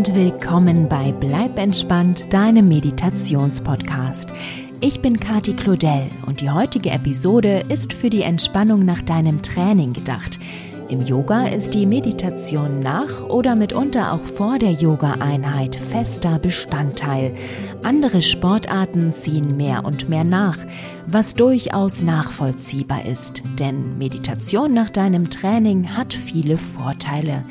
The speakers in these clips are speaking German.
und willkommen bei Bleib entspannt, deinem Meditationspodcast. Ich bin Kati Claudel und die heutige Episode ist für die Entspannung nach deinem Training gedacht. Im Yoga ist die Meditation nach oder mitunter auch vor der Yoga-Einheit fester Bestandteil. Andere Sportarten ziehen mehr und mehr nach, was durchaus nachvollziehbar ist, denn Meditation nach deinem Training hat viele Vorteile.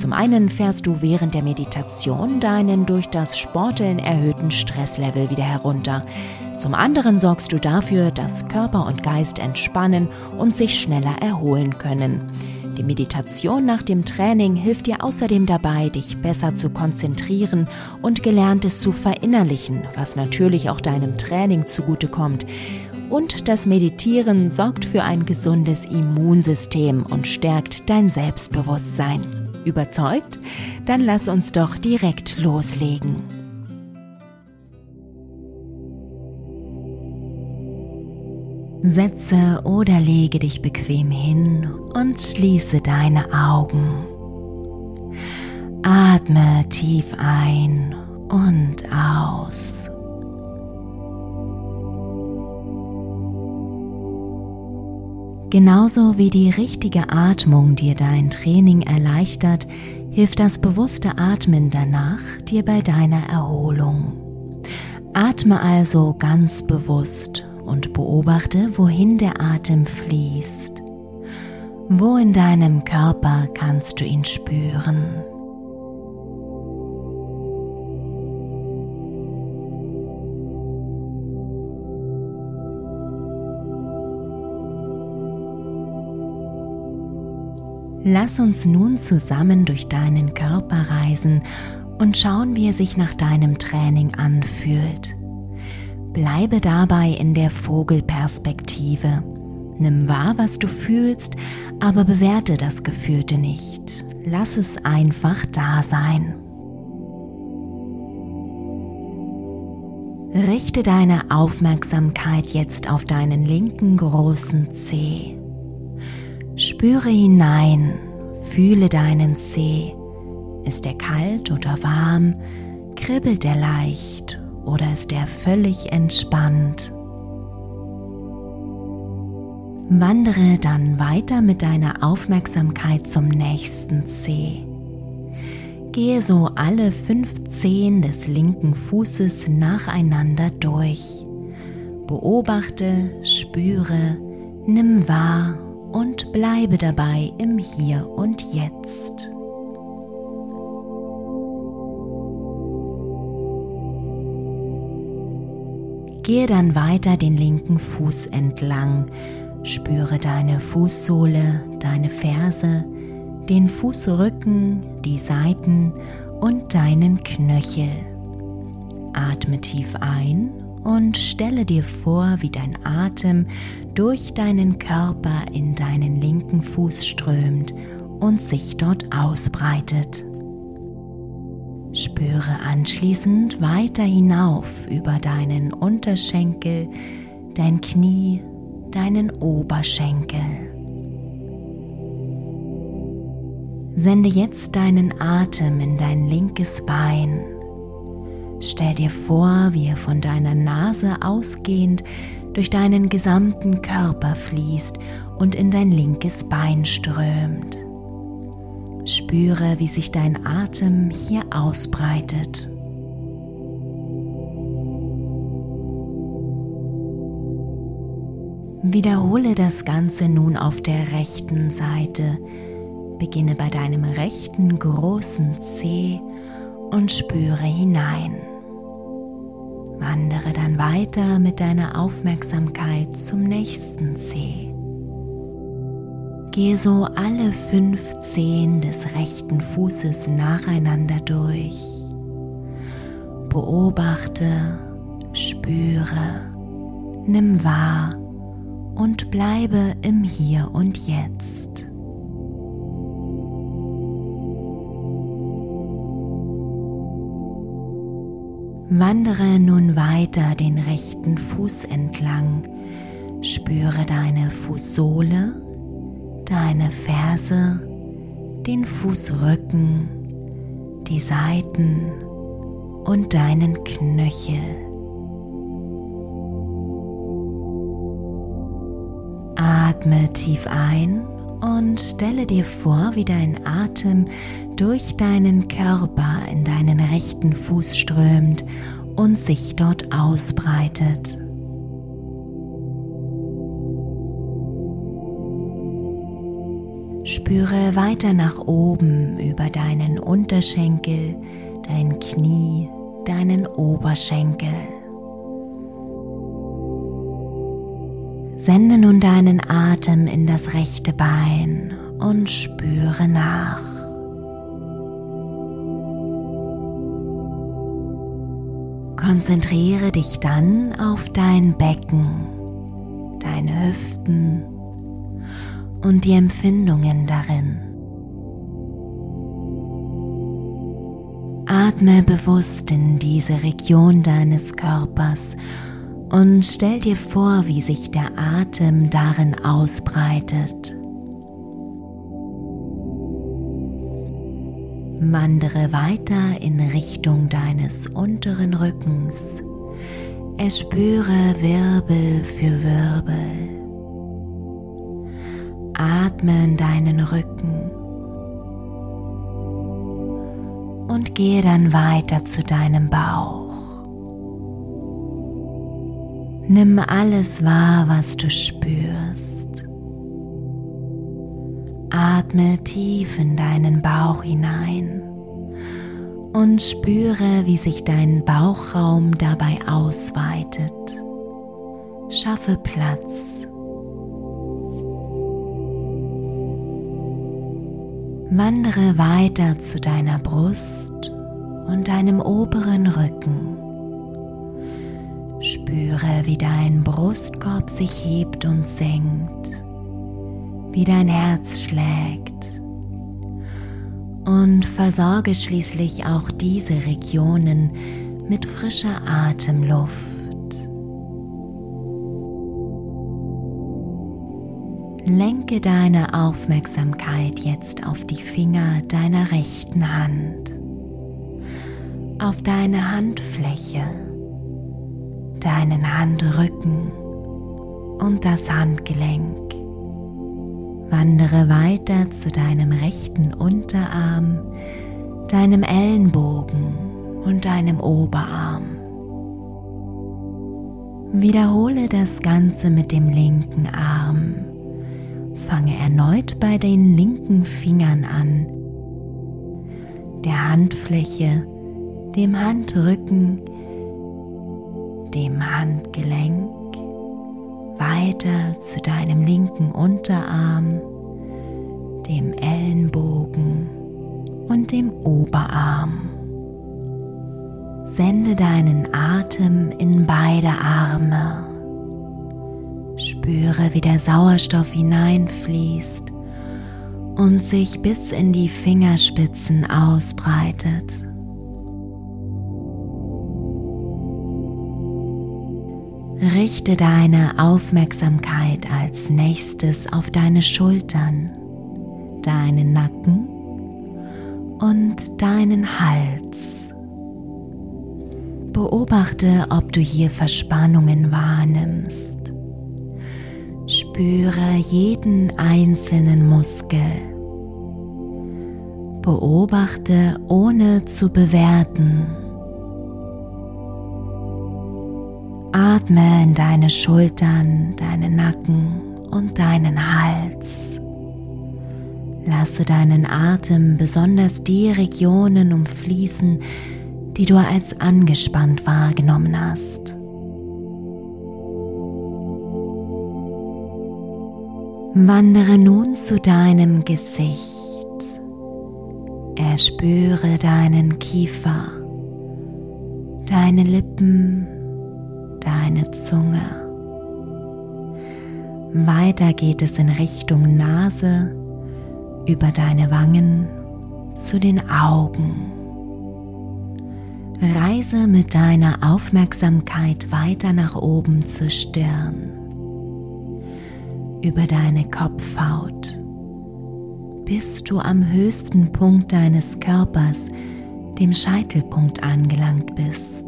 Zum einen fährst du während der Meditation deinen durch das Sporteln erhöhten Stresslevel wieder herunter. Zum anderen sorgst du dafür, dass Körper und Geist entspannen und sich schneller erholen können. Die Meditation nach dem Training hilft dir außerdem dabei, dich besser zu konzentrieren und Gelerntes zu verinnerlichen, was natürlich auch deinem Training zugutekommt. Und das Meditieren sorgt für ein gesundes Immunsystem und stärkt dein Selbstbewusstsein. Überzeugt? Dann lass uns doch direkt loslegen. Setze oder lege dich bequem hin und schließe deine Augen. Atme tief ein und aus. Genauso wie die richtige Atmung dir dein Training erleichtert, hilft das bewusste Atmen danach dir bei deiner Erholung. Atme also ganz bewusst und beobachte, wohin der Atem fließt. Wo in deinem Körper kannst du ihn spüren? Lass uns nun zusammen durch deinen Körper reisen und schauen, wie er sich nach deinem Training anfühlt. Bleibe dabei in der Vogelperspektive. Nimm wahr, was du fühlst, aber bewerte das Gefühlte nicht. Lass es einfach da sein. Richte deine Aufmerksamkeit jetzt auf deinen linken großen Zeh. Spüre hinein, fühle deinen Zeh. Ist er kalt oder warm? Kribbelt er leicht oder ist er völlig entspannt? Wandere dann weiter mit deiner Aufmerksamkeit zum nächsten Zeh. Gehe so alle fünf Zehen des linken Fußes nacheinander durch. Beobachte, spüre, nimm wahr und bleibe dabei im Hier und Jetzt. Gehe dann weiter den linken Fuß entlang. Spüre deine Fußsohle, deine Ferse, den Fußrücken, die Seiten und deinen Knöchel. Atme tief ein und stelle dir vor, wie dein Atem durch deinen Körper in deinen linken Fuß strömt und sich dort ausbreitet. Spüre anschließend weiter hinauf über deinen Unterschenkel, dein Knie, deinen Oberschenkel. Sende jetzt deinen Atem in dein linkes Bein. Stell dir vor, wie er von deiner Nase ausgehend durch deinen gesamten Körper fließt und in dein linkes Bein strömt. Spüre, wie sich dein Atem hier ausbreitet. Wiederhole das Ganze nun auf der rechten Seite. Beginne bei deinem rechten großen Zeh und spüre hinein. Wandere dann weiter mit deiner Aufmerksamkeit zum nächsten Zeh. Gehe so alle fünf Zehen des rechten Fußes nacheinander durch. Beobachte, spüre, nimm wahr und bleibe im Hier und Jetzt. Wandere nun weiter den rechten Fuß entlang. Spüre deine Fußsohle deine Ferse, den Fußrücken, die Seiten und deinen Knöchel. Atme tief ein und stelle dir vor, wie dein Atem durch deinen Körper in deinen rechten Fuß strömt und sich dort ausbreitet. Spüre weiter nach oben über deinen Unterschenkel, dein Knie, deinen Oberschenkel. Sende nun deinen Atem in das rechte Bein und spüre nach. Konzentriere dich dann auf dein Becken, deine Hüften und die Empfindungen darin. Atme bewusst in diese Region deines Körpers und stell dir vor, wie sich der Atem darin ausbreitet. Wandere weiter in Richtung deines unteren Rückens. Erspüre Wirbel für Wirbel. Atme in deinen Rücken und gehe dann weiter zu deinem Bauch. Nimm alles wahr, was du spürst. Atme tief in deinen Bauch hinein und spüre, wie sich dein Bauchraum dabei ausweitet. Schaffe Platz Wandere weiter zu deiner Brust und deinem oberen Rücken. Spüre, wie dein Brustkorb sich hebt und senkt, wie dein Herz schlägt und versorge schließlich auch diese Regionen mit frischer Atemluft. Lenke deine Aufmerksamkeit jetzt auf die Finger deiner rechten Hand, auf deine Handfläche, deinen Handrücken und das Handgelenk. Wandere weiter zu deinem rechten Unterarm, deinem Ellenbogen und deinem Oberarm. Wiederhole das Ganze mit dem linken Arm fange erneut bei den linken Fingern an, der Handfläche, dem Handrücken, dem Handgelenk, weiter zu deinem linken Unterarm, dem Ellenbogen und dem Oberarm. Sende deinen Atem in beide Arme. Spüre, wie der Sauerstoff hineinfließt und sich bis in die Fingerspitzen ausbreitet. Richte deine Aufmerksamkeit als nächstes auf deine Schultern, deinen Nacken und deinen Hals. Beobachte, ob du hier Verspannungen wahrnimmst. Spüre jeden einzelnen Muskel. Beobachte ohne zu bewerten. Atme in deine Schultern, deinen Nacken und deinen Hals. Lasse deinen Atem besonders die Regionen umfließen, die du als angespannt wahrgenommen hast. Wandere nun zu deinem Gesicht. Erspüre deinen Kiefer, deine Lippen, deine Zunge. Weiter geht es in Richtung Nase, über deine Wangen zu den Augen. Reise mit deiner Aufmerksamkeit weiter nach oben zur Stirn über deine Kopfhaut, bis du am höchsten Punkt deines Körpers dem Scheitelpunkt angelangt bist.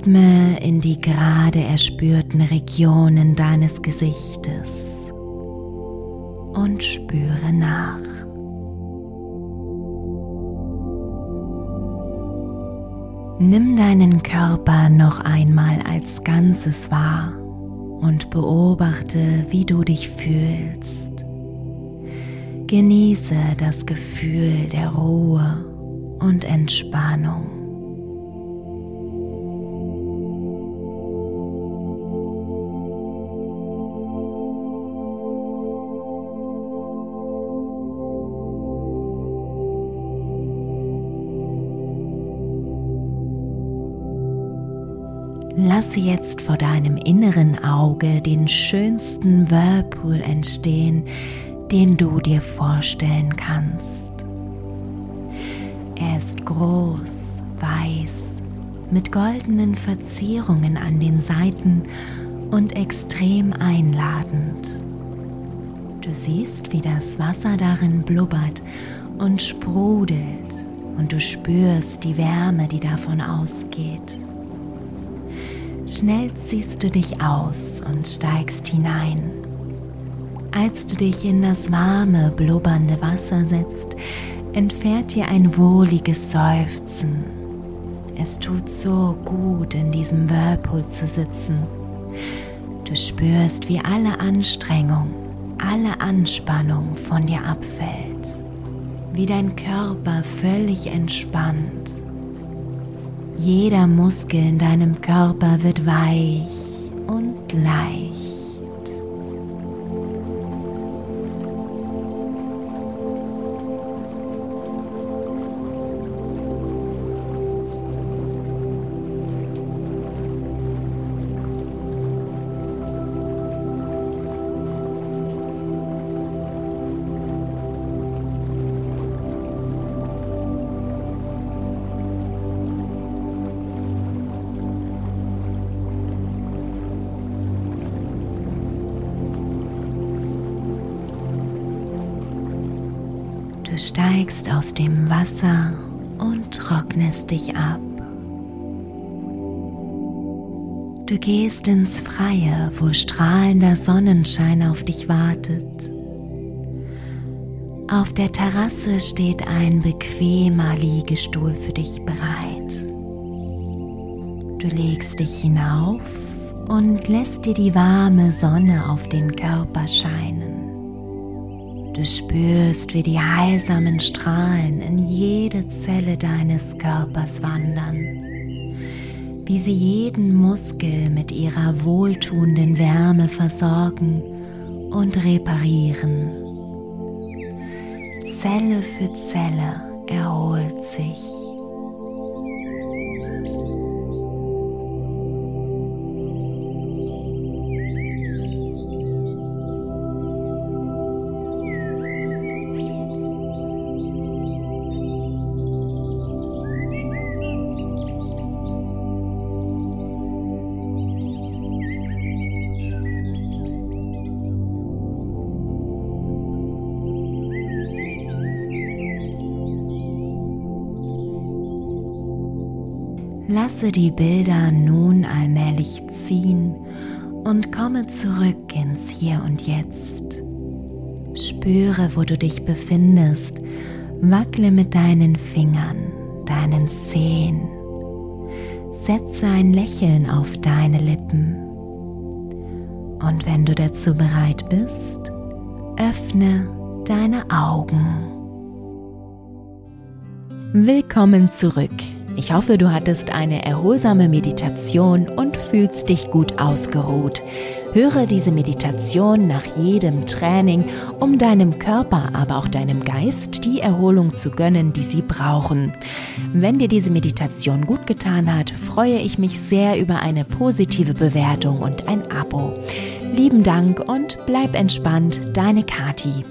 Atme in die gerade erspürten Regionen deines Gesichtes und spüre nach. Nimm deinen Körper noch einmal als Ganzes wahr und beobachte, wie du dich fühlst. Genieße das Gefühl der Ruhe und Entspannung. Lasse jetzt vor deinem inneren Auge den schönsten Whirlpool entstehen, den du dir vorstellen kannst. Er ist groß, weiß, mit goldenen Verzierungen an den Seiten und extrem einladend. Du siehst, wie das Wasser darin blubbert und sprudelt und du spürst die Wärme, die davon ausgeht. Schnell ziehst du dich aus und steigst hinein. Als du dich in das warme, blubbernde Wasser setzt, entfährt dir ein wohliges Seufzen. Es tut so gut, in diesem Whirlpool zu sitzen. Du spürst, wie alle Anstrengung, alle Anspannung von dir abfällt, wie dein Körper völlig entspannt jeder Muskel in deinem Körper wird weich und leicht. Steigst aus dem Wasser und trocknest dich ab. Du gehst ins Freie, wo strahlender Sonnenschein auf dich wartet. Auf der Terrasse steht ein bequemer Liegestuhl für dich bereit. Du legst dich hinauf und lässt dir die warme Sonne auf den Körper scheinen. Du spürst, wie die heilsamen Strahlen in jede Zelle deines Körpers wandern, wie sie jeden Muskel mit ihrer wohltuenden Wärme versorgen und reparieren. Zelle für Zelle erholt sich Lasse die Bilder nun allmählich ziehen und komme zurück ins Hier und Jetzt. Spüre, wo du dich befindest, wackle mit deinen Fingern, deinen Zehen. Setze ein Lächeln auf deine Lippen. Und wenn du dazu bereit bist, öffne deine Augen. Willkommen zurück ich hoffe, du hattest eine erholsame Meditation und fühlst dich gut ausgeruht. Höre diese Meditation nach jedem Training, um deinem Körper, aber auch deinem Geist die Erholung zu gönnen, die sie brauchen. Wenn dir diese Meditation gut getan hat, freue ich mich sehr über eine positive Bewertung und ein Abo. Lieben Dank und bleib entspannt, deine Kati.